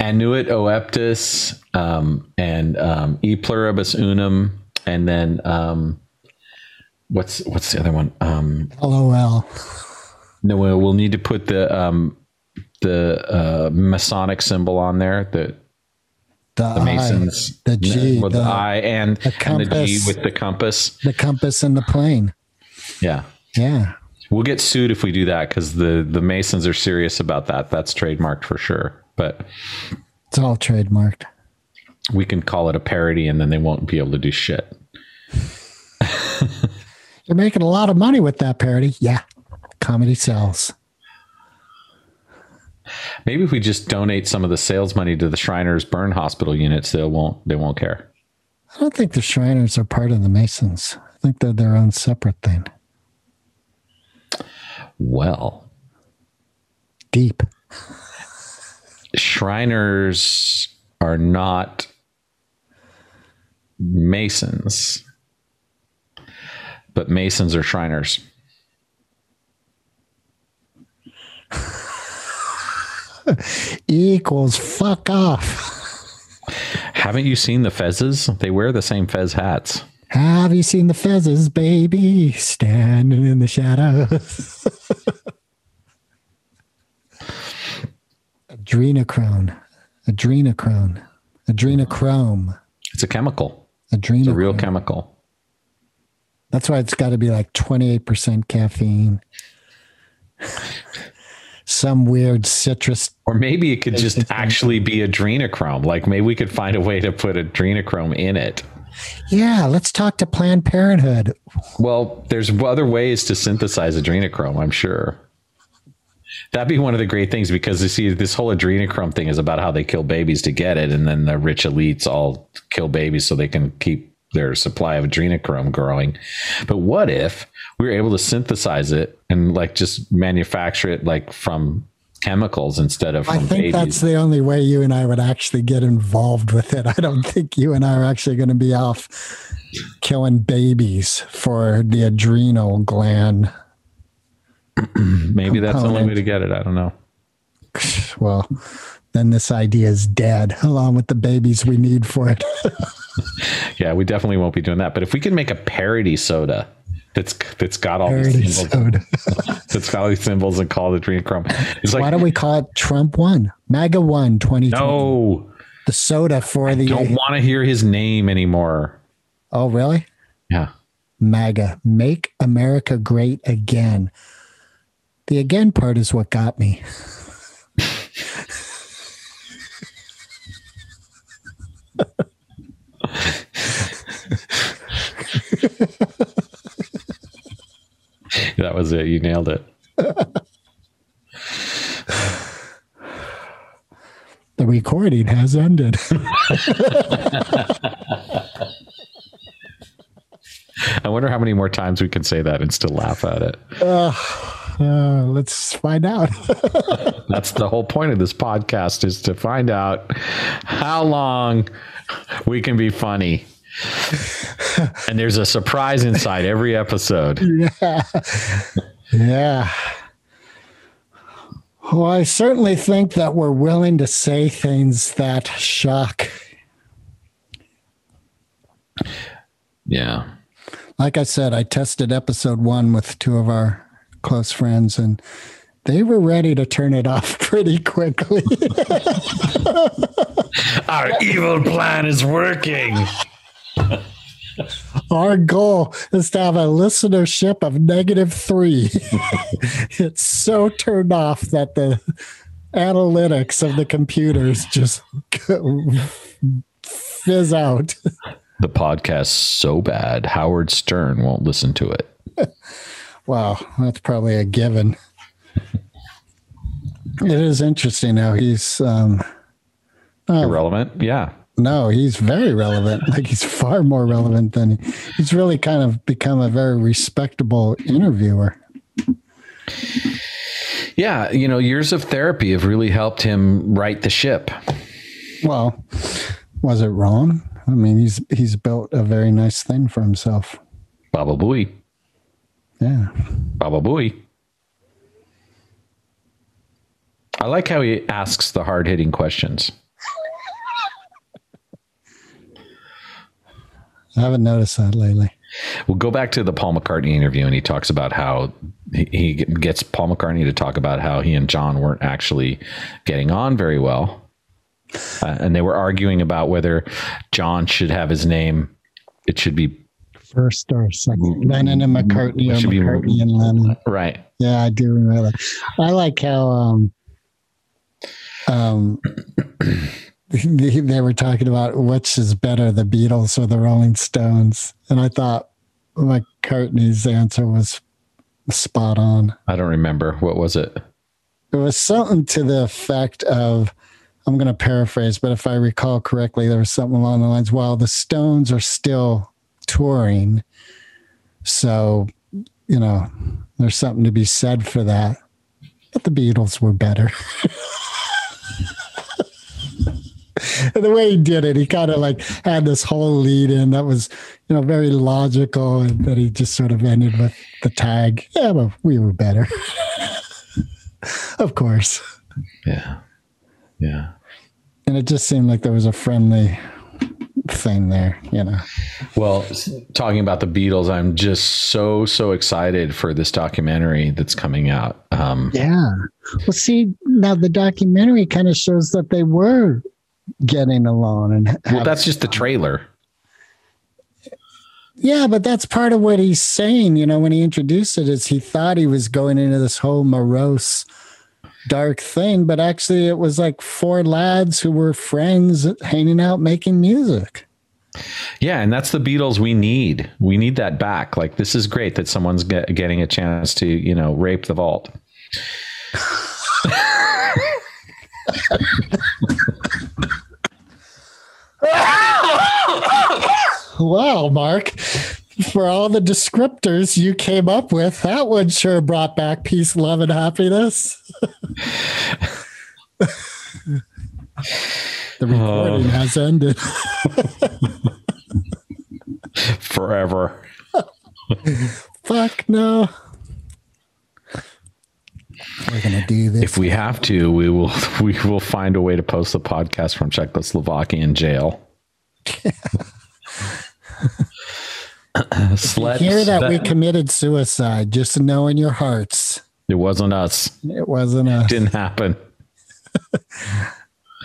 annuit coeptis um, and um, e pluribus unum, and then um, what's what's the other one? Um, LOL. no, we'll, we'll need to put the um, the uh, Masonic symbol on there. The The, the I, Masons, the G, with the, the, I, and the and the G compass. with the compass. the compass and the plane. Yeah. Yeah. We'll get sued if we do that because the the Masons are serious about that. That's trademarked for sure. But It's all trademarked. we can call it a parody, and then they won't be able to do shit. *laughs* You're making a lot of money with that parody. Yeah. Comedy sells. Maybe if we just donate some of the sales money to the Shriners Burn Hospital units, they won't they won't care. I don't think the Shriners are part of the Masons. I think they're their own separate thing. Well, Deep. Shriners are not Masons, but Masons are Shriners. *laughs* Equals fuck off. Haven't you seen the Fezzes? They wear the same Fez hats. Have you seen the fezzes, baby, standing in the shadows? *laughs* Adrenochrome. Adrenochrome. Adrenochrome. It's a chemical. Adrenochrome. It's a real chemical. That's why it's got to be like 28% caffeine. Some weird citrus. Or maybe it could just actually be adrenochrome. Like maybe we could find a way to put adrenochrome in it. Yeah, let's talk to Planned Parenthood. Well, there's other ways to synthesize adrenochrome, I'm sure. That'd be one of the great things because you see, this whole adrenochrome thing is about how they kill babies to get it, and then the rich elites all kill babies so they can keep their supply of adrenochrome growing. But what if we were able to synthesize it and like just manufacture it like from chemicals instead of I think babies? that's the only way you and I would actually get involved with it. I don't think you and I are actually going to be off killing babies for the adrenal gland. *clears throat* Maybe that's the only way to get it. I don't know. Well, then this idea is dead, along with the babies we need for it. *laughs* *laughs* Yeah, we definitely won't be doing that. But if we can make a parody soda that's that's got all Parody these symbols, *laughs* that's got all these symbols and called adrenochrome, it's like Why don't we call it Trump One, MAGA One, 2020? no, The soda for the. You don't want to hear his name anymore. oh, really? Yeah. MAGA, Make America Great Again. The again part is what got me. *laughs* *laughs* That was it. You nailed it. The recording has ended. *laughs* I wonder how many more times we can say that and still laugh at it. Uh, let's find out. *laughs* That's the whole point of this podcast is to find out how long we can be funny. *laughs* And there's a surprise inside every episode. *laughs* yeah. Well, I certainly think that we're willing to say things that shock. Yeah. Like I said, I tested episode one with two of our close friends, and they were ready to turn it off *laughs* pretty quickly. Our evil plan is working. *laughs* Our goal is to have a listenership of negative three. *laughs* it's so turned off that the analytics of the computers just *laughs* fizz out. The podcast's so bad, Howard Stern won't listen to it. Wow, that's probably a given. It is interesting how he's um Irrelevant? Yeah. No, he's very relevant. *laughs* Like he's far more relevant than he's really kind of become a very respectable interviewer. Yeah. You know, years of therapy have really helped him right the ship. Well, was it wrong? I mean, he's he's built a very nice thing for himself. Baba Booey. Yeah. Baba Booey. I like how he asks the hard hitting questions. I haven't noticed that lately. We'll go back to the Paul McCartney interview, and he talks about how he, gets Paul McCartney to talk about how he and John weren't actually getting on very well. Uh, and they were arguing about whether John should have his name, it should be First or second. Lennon and McCartney or should be- McCartney and Lennon. right. Yeah, I do remember that. I like how um um they, were talking about which is better, the Beatles or the Rolling Stones. And I thought McCartney's answer was spot on. I don't remember. What was it? It was something to the effect of I'm going to paraphrase, but if I recall correctly, there was something along the lines, well, the Stones are still touring. So, you know, there's something to be said for that. But the Beatles were better. *laughs* And *laughs* the way he did it, he kind of like had this whole lead in that was, you know, very logical, and then he just sort of ended with the tag. Yeah, but we were better. *laughs* of course. Yeah. Yeah. And it just seemed like there was a friendly thing there, you know. Well, talking about the Beatles, I'm just so, so excited for this documentary that's coming out. Um, Yeah. Well, see, now the documentary kind of shows that they were getting along and well, that's just the trailer. Yeah, but that's part of what he's saying. You know, when he introduced it, is he thought he was going into this whole morose, dark thing, but actually it was like four lads who were friends hanging out making music. Yeah, and that's the Beatles we need. We need that back. Like this is great that someone's get, getting a chance to, you know, rape the vault. *laughs* Wow, Mark, for all the descriptors you came up with, that one sure brought back peace, love, and happiness. *laughs* the recording has ended. *laughs* Forever. Fuck no. We're gonna do this. If we have to, we will *laughs* we will find a way to post the podcast from Czechoslovakian jail. *laughs* Slept, Hear that we committed suicide. Just know in your hearts, it wasn't us. it wasn't us. Didn't happen. *laughs*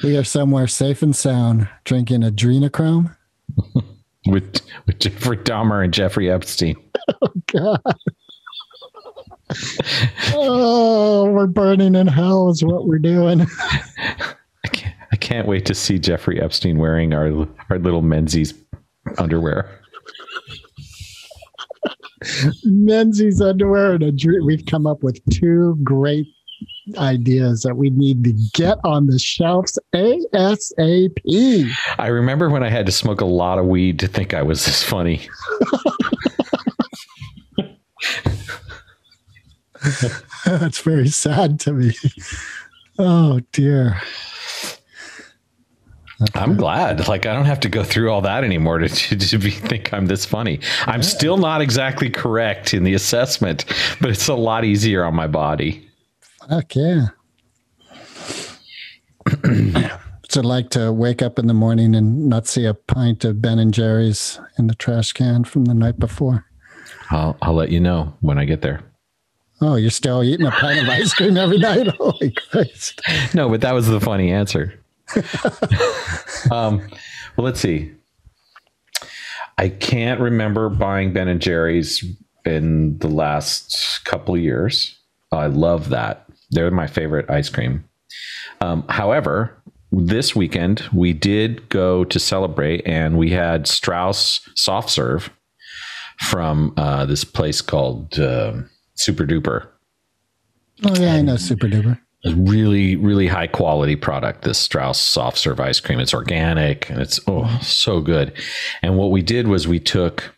We are somewhere safe and sound, drinking adrenochrome. with with Jeffrey Dahmer and Jeffrey Epstein. Oh God. *laughs* oh, we're burning in hell is what we're doing. *laughs* I can't, I can't wait to see Jeffrey Epstein wearing our our little menses underwear. Menses underwear and a dream. We've come up with two great ideas that we need to get on the shelves ASAP. I remember when I had to smoke a lot of weed to think I was this funny. *laughs* *laughs* That's very sad to me. Oh dear. I'm glad. Like I don't have to go through all that anymore to, to, to be, think I'm this funny. I'm still not exactly correct in the assessment, but it's a lot easier on my body. Fuck yeah. *clears throat* It like to wake up in the morning and not see a pint of Ben and Jerry's in the trash can from the night before? I'll I'll let you know when I get there. Oh, you're still eating a pint of ice cream every night? *laughs* Holy Christ. No, but that was the funny answer. *laughs* um, well, let's see. I can't remember buying Ben and Jerry's in the last couple of years. I love that. They're my favorite ice cream. Um, however, this weekend we did go to celebrate and we had Straus soft serve from uh, this place called um Super Duper. Oh, yeah, I know Super Duper. really really high quality product this straus soft serve ice cream it's organic and it's oh so good and what we did was we took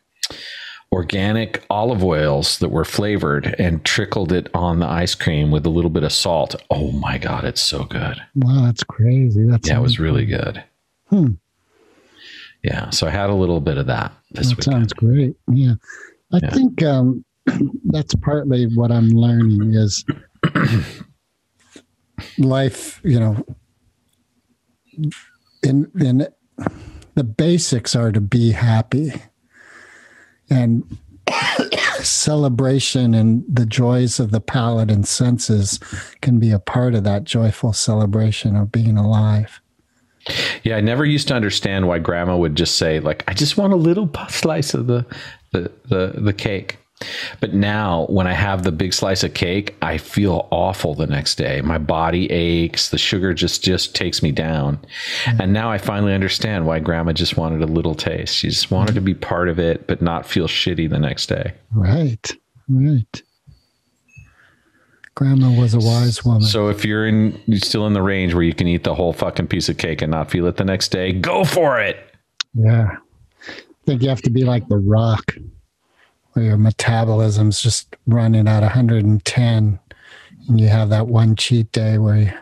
organic olive oils that were flavored and trickled it on the ice cream with a little bit of salt oh my god it's so good Wow, that's crazy. That's yeah it was really good Hmm. yeah so i had a little bit of that this That week sounds great. Yeah. I Yeah. think um, that's partly what I'm learning is life, you know, in in the basics are to be happy and celebration and the joys of the palate and senses can be a part of that joyful celebration of being alive. Yeah, I never used to understand why grandma would just say like I just want a little slice of the the the, the cake. But now when I have the big slice of cake, I feel awful the next day. My body aches, the sugar just just takes me down. Mm-hmm. And now I finally understand why grandma just wanted a little taste. She just wanted to be part of it but not feel shitty the next day. Right. Right. Grandma was a wise woman. So if you're in you're still in the range where you can eat the whole fucking piece of cake and not feel it the next day, go for it. Yeah. I think you have to be like the rock, where your metabolism's just running at 110. And you have that one cheat day where you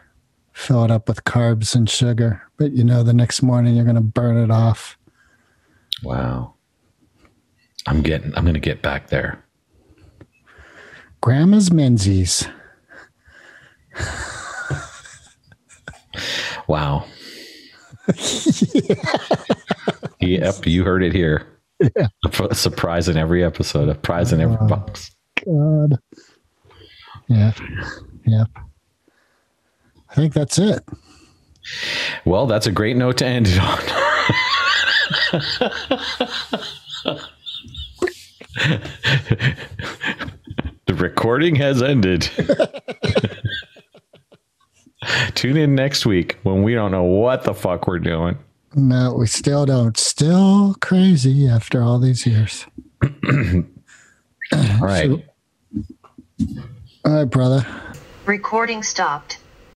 fill it up with carbs and sugar, but you know the next morning you're going to burn it off. Wow. I'm getting I'm going to get back there. Grandma's menses. Wow. *laughs* Yep, you heard it here. *laughs* A surprise in every episode, a prize in every oh, box. God. Yeah. Yeah. I think that's it. Well, that's a great note to end it on. *laughs* the recording has ended. *laughs* Tune in next week when we don't know what the fuck we're doing. No, we still don't. Still crazy after all these years. All right. All right, brother. Recording stopped.